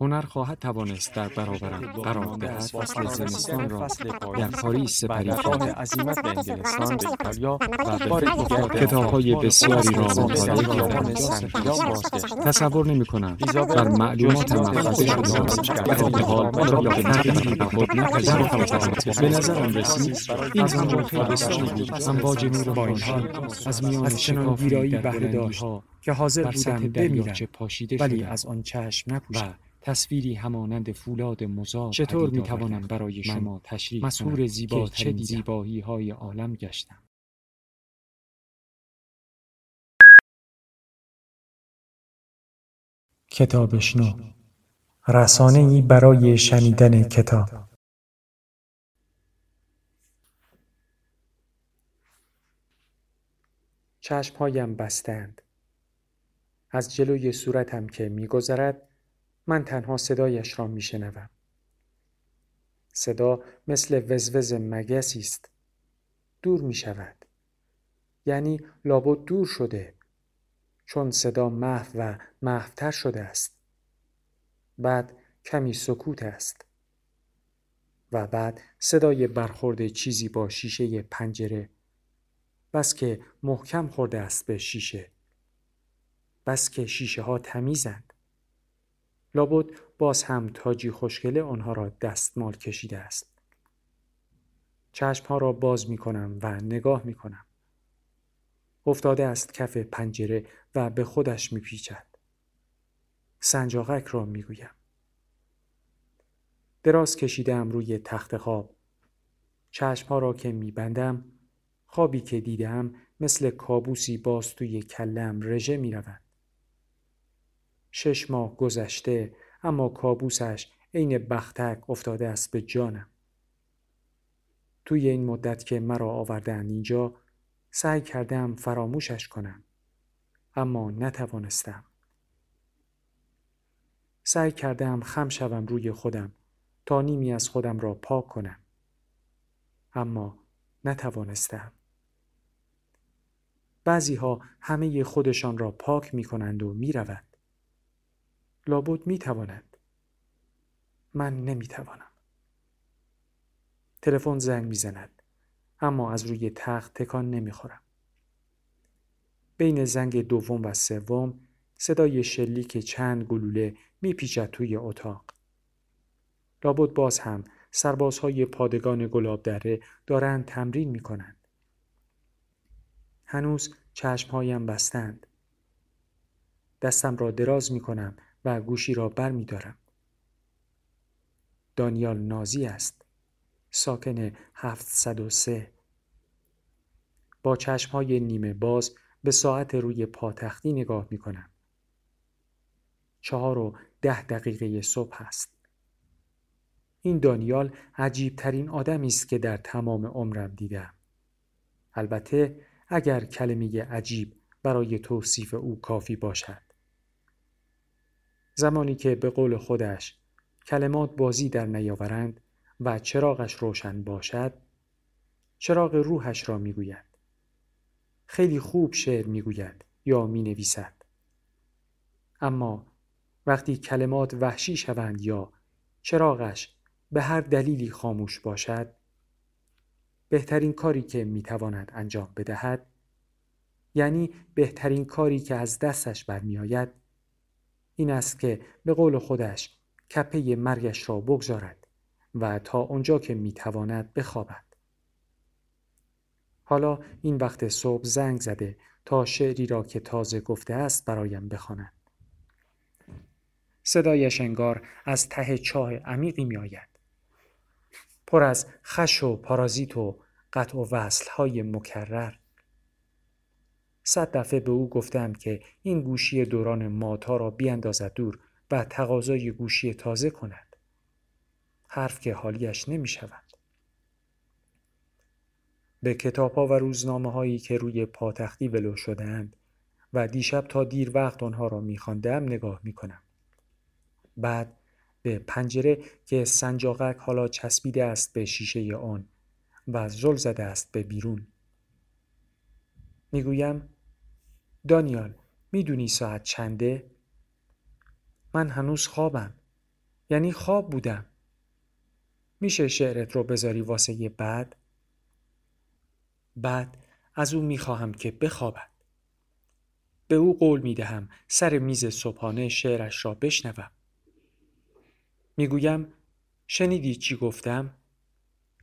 هنر خواهد توانست در برابرم قرار دهد. فصل زمستان را در پاریس سپری کنم عزیمت به انگلستان به ایتالیا و به دیگر کتاب‌های بسیاری را مطالعه کردم. تصور نمی کنم بر محفظه از شده حال را به تغییری به خود نپذیرفتم به نظرم رسید این آنجا خیلی بسیاری بود. امواج نور با این خورشید حال از میان شکافی ویرایی بهره داشت که حاضر بودم بمیرم. ولی از آن چشم و نپوشم تصویری همانند فولاد مزار چطور می‌توانم آوردم برای شما تشریح زیباترین که چه؟ زیبایی های عالم گشتم. کتابشنو رسانه ای برای شنیدن کتاب. چشمهایم بستند. از جلوی صورتم که میگذرد من تنها صدایش را میشنوم. صدا مثل وزوز مگسی است. دور می شود یعنی لابد دور شده. چون صدا محو و محوتر شده است. بعد کمی سکوت است. و بعد صدای برخورد چیزی با شیشه پنجره. بس که محکم خورده است به شیشه. بس که شیشه ها تمیزند. لابد باز هم تاجی خوشگله آنها را دستمال کشیده است. چشمها را باز می کنم و نگاه می کنم. افتاده است کف پنجره و به خودش می پیچد. سنجاقک را می گویم. دراز کشیدم روی تخت خواب. چشمها را که می بندم خوابی که دیدم مثل کابوسی باز توی کلم رژه می رود. شش ماه گذشته اما کابوسش عین بختک افتاده است به جانم. توی این مدت که مرا آوردن اینجا سعی کردم فراموشش کنم. اما نتوانستم. سعی کردم خم شوم روی خودم تا نیمی از خودم را پاک کنم. اما نتوانستم. بعضی ها همه خودشان را پاک می کنند و می رود. لابد می تواند. من نمی توانم. تلفن زنگ می زند. اما از روی تخت تکان نمی خورم. بین زنگ دوم و سوم صدای شلیک چند گلوله می پیچد توی اتاق. لابد باز هم سربازهای پادگان گلاب دره دارند تمرین می کنند. هنوز چشمهایم بستند. دستم را دراز می کنم و گوشی را بر می دارم. دانیال نازی است. ساکن 703 با چشمهای نیمه باز به ساعت روی پاتختی نگاه می کنم. چهار و ده دقیقه صبح است. این دانیال عجیب ترین آدمی است که در تمام عمرم دیدم. البته اگر کلمه عجیب برای توصیف او کافی باشد. زمانی که به قول خودش کلمات بازی در نیاورند و چراغش روشن باشد چراغ روحش را می‌گوید. خیلی خوب شعر می‌گوید یا می نویسد اما وقتی کلمات وحشی شوند یا چراغش به هر دلیلی خاموش باشد بهترین کاری که می‌تواند انجام بدهد یعنی بهترین کاری که از دستش برمیآید این است که به قول خودش کپه مرگش را بگذارد و تا آنجا که می‌تواند بخوابد. حالا این وقت صبح زنگ زده تا شعری را که تازه گفته است برایم بخواند. صدایش انگار از ته چاه عمیقی میآید. پر از خش و پارازیت و قطع و وصل های مکرر. صد دفعه به او گفتم که این گوشی دوران ماتا را بیاندازد دور و تقاضای گوشی تازه کند حرف که حالیش نمی شود به کتاب ها و روزنامه هایی که روی پاتختی ولو شدهاند و دیشب تا دیر وقت آنها را میخواندم نگاه می‌کنم. بعد به پنجره که سنجاقک حالا چسبیده است به شیشه آن و زل زده است به بیرون. می‌گویم دانیال می‌دونی ساعت چنده؟ من هنوز خوابم. یعنی خواب بودم. میشه شعرت رو بذاری واسه بعد؟ بعد از او می‌خواهم که بخوابد. به او قول می‌دهم سر میز صبحانه شعرش را بشنوم. می‌گویم شنیدی چی گفتم؟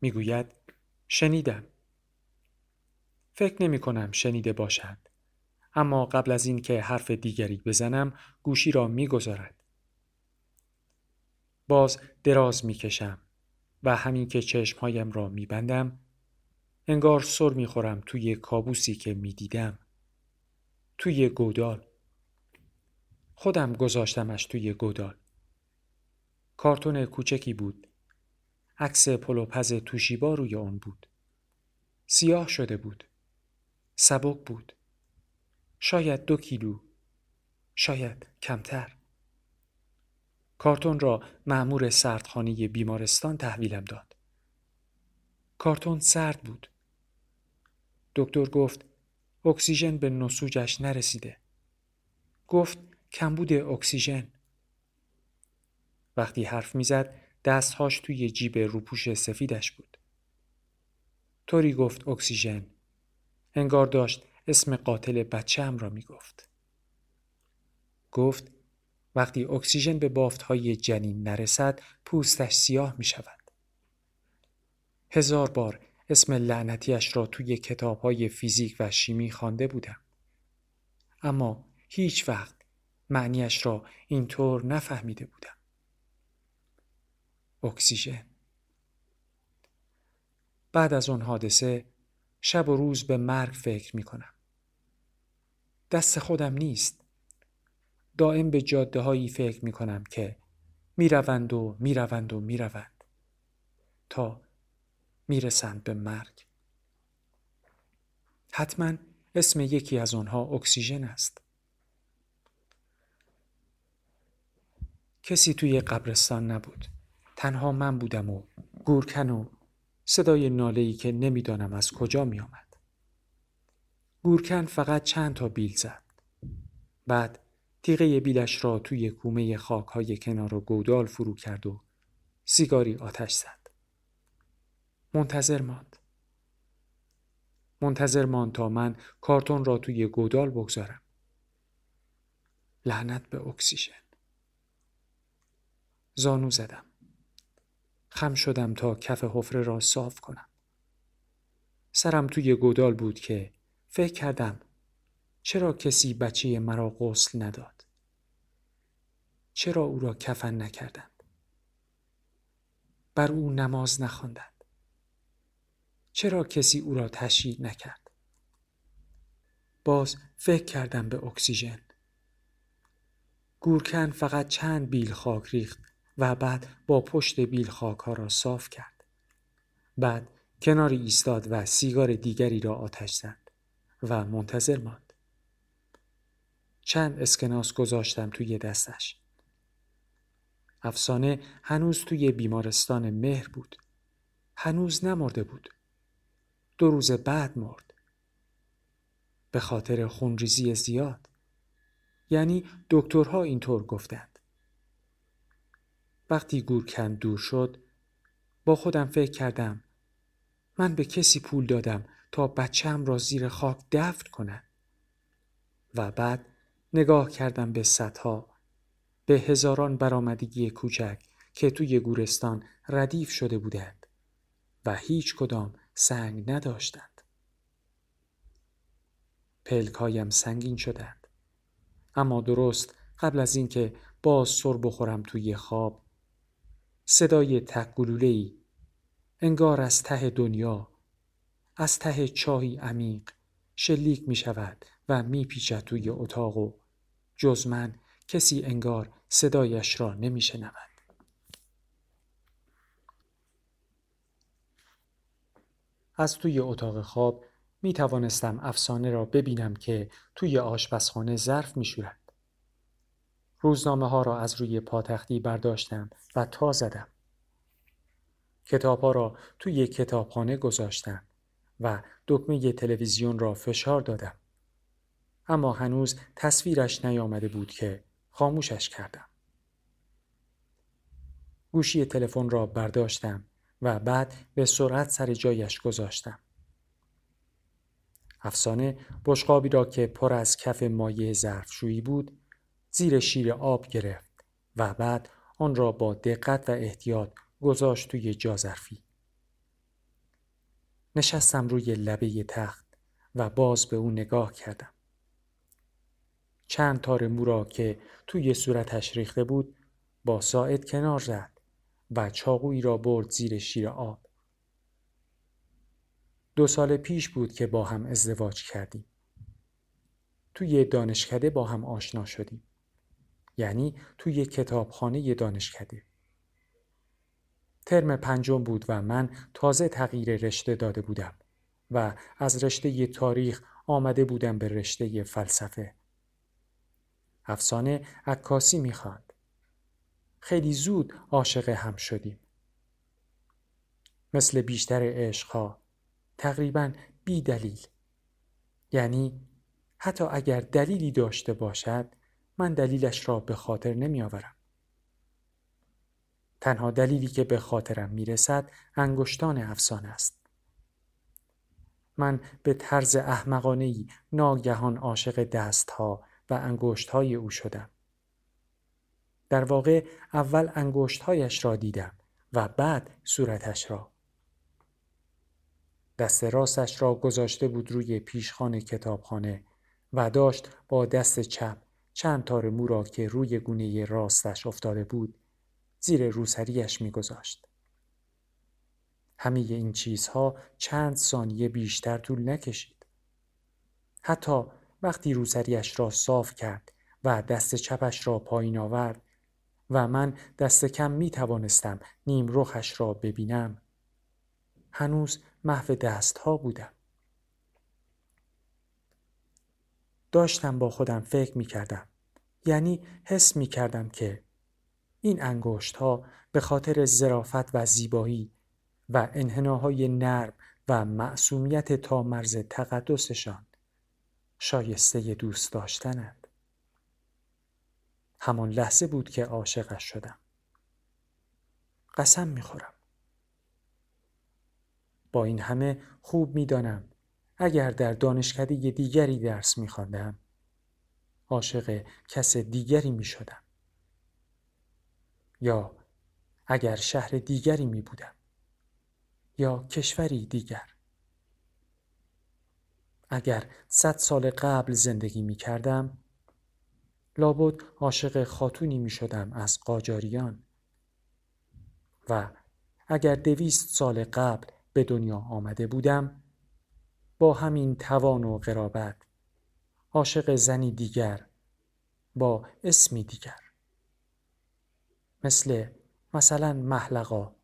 می‌گوید شنیدم. فکر نمی کنم شنیده باشد. اما قبل از اینکه حرف دیگری بزنم گوشی را می‌گذارد. باز دراز می‌کشم و همین که چشمهایم را میبندم انگار سر می‌خورم توی کابوسی که می‌دیدم. توی گودال. خودم گذاشتمش توی گودال. کارتون کوچکی بود. عکس پلوپز توشیبا روی آن بود. سیاه شده بود. سبک بود. شاید دو کیلو. شاید کمتر. کارتون را معمور سردخانه بیمارستان تحویلم داد. کارتون سرد بود. دکتر گفت اکسیژن به نسوجش نرسیده. گفت کمبود اکسیژن. وقتی حرف می‌زد دستهاش توی جیب روپوش سفیدش بود. طوری گفت اکسیژن. انگار داشت اسم قاتل بچه را می گفت. گفت وقتی اکسیژن به بافت های جنین نرسد پوستش سیاه می شود. هزار بار اسم لعنتیش را توی کتاب های فیزیک و شیمی خوانده بودم. اما هیچ وقت معنیش را اینطور نفهمیده بودم. اکسیژن بعد از اون حادثه شب و روز به مرگ فکر می کنم. دست خودم نیست. دائم به جاده هایی فکر می کنم که می روند و می روند و می روند تا می رسند به مرگ. حتما اسم یکی از آنها اکسیژن است. کسی توی قبرستان نبود. تنها من بودم و گورکن و صدای ناله‌ای که نمی‌دانم از کجا می آمد. گورکن فقط چند تا بیل زد. بعد تیغه بیلش را توی کومه خاک های کنار و گودال فرو کرد و سیگاری آتش زد. منتظر ماند. منتظر ماند تا من کارتون را توی گودال بگذارم. لعنت به اکسیژن. زانو زدم. خم شدم تا کف حفره را صاف کنم. سرم توی گودال بود که فکر کردم چرا کسی بچه مرا غسل نداد؟ چرا او را کفن نکردند؟ بر او نماز نخواندند؟ چرا کسی او را تشییع نکرد؟ باز فکر کردم به اکسیژن. گورکن فقط چند بیل خاک ریخت و بعد با پشت بیل خاک ها را صاف کرد. بعد کناری ایستاد و سیگار دیگری را آتش زد و منتظر ماند. چند اسکناس گذاشتم توی دستش. افسانه هنوز توی بیمارستان مهر بود. هنوز نمرده بود. دو روز بعد مرد. به خاطر خونریزی زیاد. یعنی دکترها اینطور گفتند. وقتی گورکن دور شد با خودم فکر کردم من به کسی پول دادم تا بچم را زیر خاک دفن کنم و بعد نگاه کردم به صدها به هزاران برآمدگی کوچک که توی گورستان ردیف شده بودند و هیچ کدام سنگ نداشتند. پلکایم سنگین شدند. اما درست قبل از اینکه باز سر بخورم توی خواب صدای ای انگار از ته دنیا از ته چاهی عمیق شلیک می شود و می پیچد توی اتاق و جز من کسی انگار صدایش را نمی شنود. از توی اتاق خواب می توانستم افسانه را ببینم که توی آشپزخانه ظرف می شورد. روزنامه ها را از روی پاتختی برداشتم و تا زدم. کتاب ها را توی کتابخانه گذاشتم و دکمه تلویزیون را فشار دادم. اما هنوز تصویرش نیامده بود که خاموشش کردم. گوشی تلفن را برداشتم و بعد به سرعت سر جایش گذاشتم. افسانه بشقابی را که پر از کف مایع ظرفشویی بود زیر شیر آب گرفت و بعد آن را با دقت و احتیاط گذاشت توی جازرفی. نشستم روی لبه تخت و باز به او نگاه کردم. چند تار مو را که توی صورتش ریخته بود با ساعد کنار زد و چاقویی را برد زیر شیر آب. دو سال پیش بود که با هم ازدواج کردیم. توی دانشکده با هم آشنا شدیم. یعنی توی کتابخانه دانشکده. ترم پنجم بود و من تازه تغییر رشته داده بودم و از رشته تاریخ آمده بودم به رشته فلسفه. افسانه عکاسی می‌خواند. خیلی زود عاشق هم شدیم. مثل بیشتر عشقها تقریبا بی دلیل. یعنی حتی اگر دلیلی داشته باشد من دلیلش را به خاطر نمی آورم. تنها دلیلی که به خاطرم می رسد انگشتان افسانه است. من به طرز احمقانهی ناگهان عاشق دستها و انگشتهای او شدم. در واقع اول انگشتهایش را دیدم و بعد صورتش را. دست راستش را گذاشته بود روی پیشخان کتابخانه و داشت با دست چپ چند تار مو را که روی گونه راستش افتاده بود زیر روسریش میگذاشت. همه این چیزها چند ثانیه بیشتر طول نکشید. حتی وقتی روسریش را صاف کرد و دست چپش را پایین آورد و من دست کم می توانستم نیم رخش را ببینم هنوز محو دست ها بودم داشتم با خودم فکر می کردم یعنی حس می کردم که این انگشت ها به خاطر زرافت و زیبایی و انحناهای نرم و معصومیت تا مرز تقدسشان شایسته دوست داشتنند. همان لحظه بود که عاشقش شدم. قسم می‌خورم. با این همه خوب می‌دانم اگر در دانشکده دیگری درس میخواندم عاشق کس دیگری می‌شدم. یا اگر شهر دیگری می بودم یا کشوری دیگر. اگر صد سال قبل زندگی می کردم لابد عاشق خاتونی می شدم از قاجاریان. و اگر دویست سال قبل به دنیا آمده بودم با همین توان و قرابت عاشق زنی دیگر با اسمی دیگر. مثل مثلا محلقا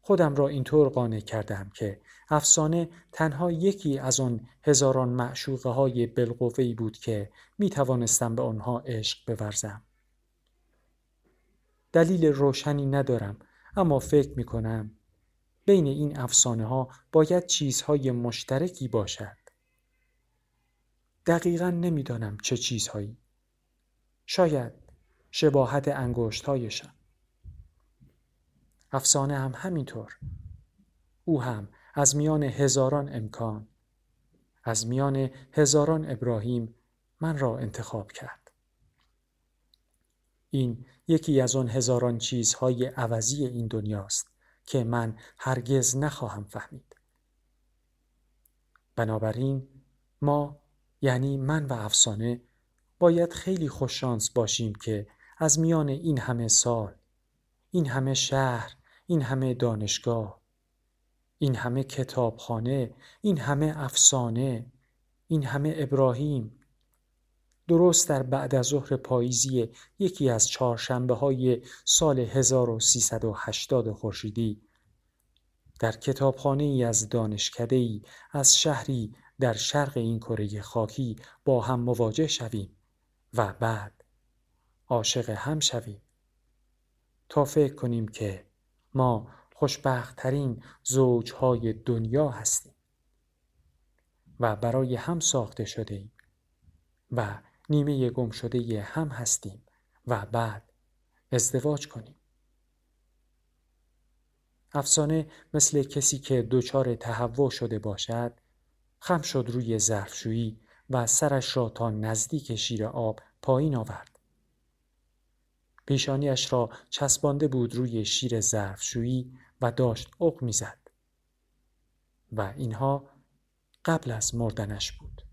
خودم را اینطور قانع کردم که افسانه تنها یکی از آن هزاران معشوقه های بلقوهی بود که می توانستم به آنها عشق بورزم. دلیل روشنی ندارم اما فکر می کنم بین این افسانه ها باید چیزهای مشترکی باشد. دقیقا نمی‌دانم چه چیزهایی. شاید شباهت انگشتهایشان. افسانه هم همینطور. او هم از میان هزاران امکان از میان هزاران ابراهیم من را انتخاب کرد. این یکی از آن هزاران چیزهای عوضی این دنیاست که من هرگز نخواهم فهمید. بنابراین ما یعنی من و افسانه باید خیلی خوششانس باشیم که از میان این همه سال این همه شهر این همه دانشگاه این همه کتابخانه این همه افسانه این همه ابراهیم درست در بعد از ظهر پاییزی یکی از چهارشنبه های سال 1380 خورشیدی در کتابخانه ای از دانشکده ای از شهری در شرق این کره خاکی با هم مواجه شویم و بعد عاشق هم شویم. تا فکر کنیم که ما خوشبختترین زوجهای دنیا هستیم و برای هم ساخته شده ایم و نیمه گم شده هم هستیم و بعد ازدواج کنیم. افسانه مثل کسی که دچار تهوع شده باشد خم شد روی ظرفشویی و سرش را تا نزدیک شیر آب پایین آورد. پیشانیش را چسبانده بود روی شیر ظرفشویی و داشت اق می‌زد. و اینها قبل از مردنش بود.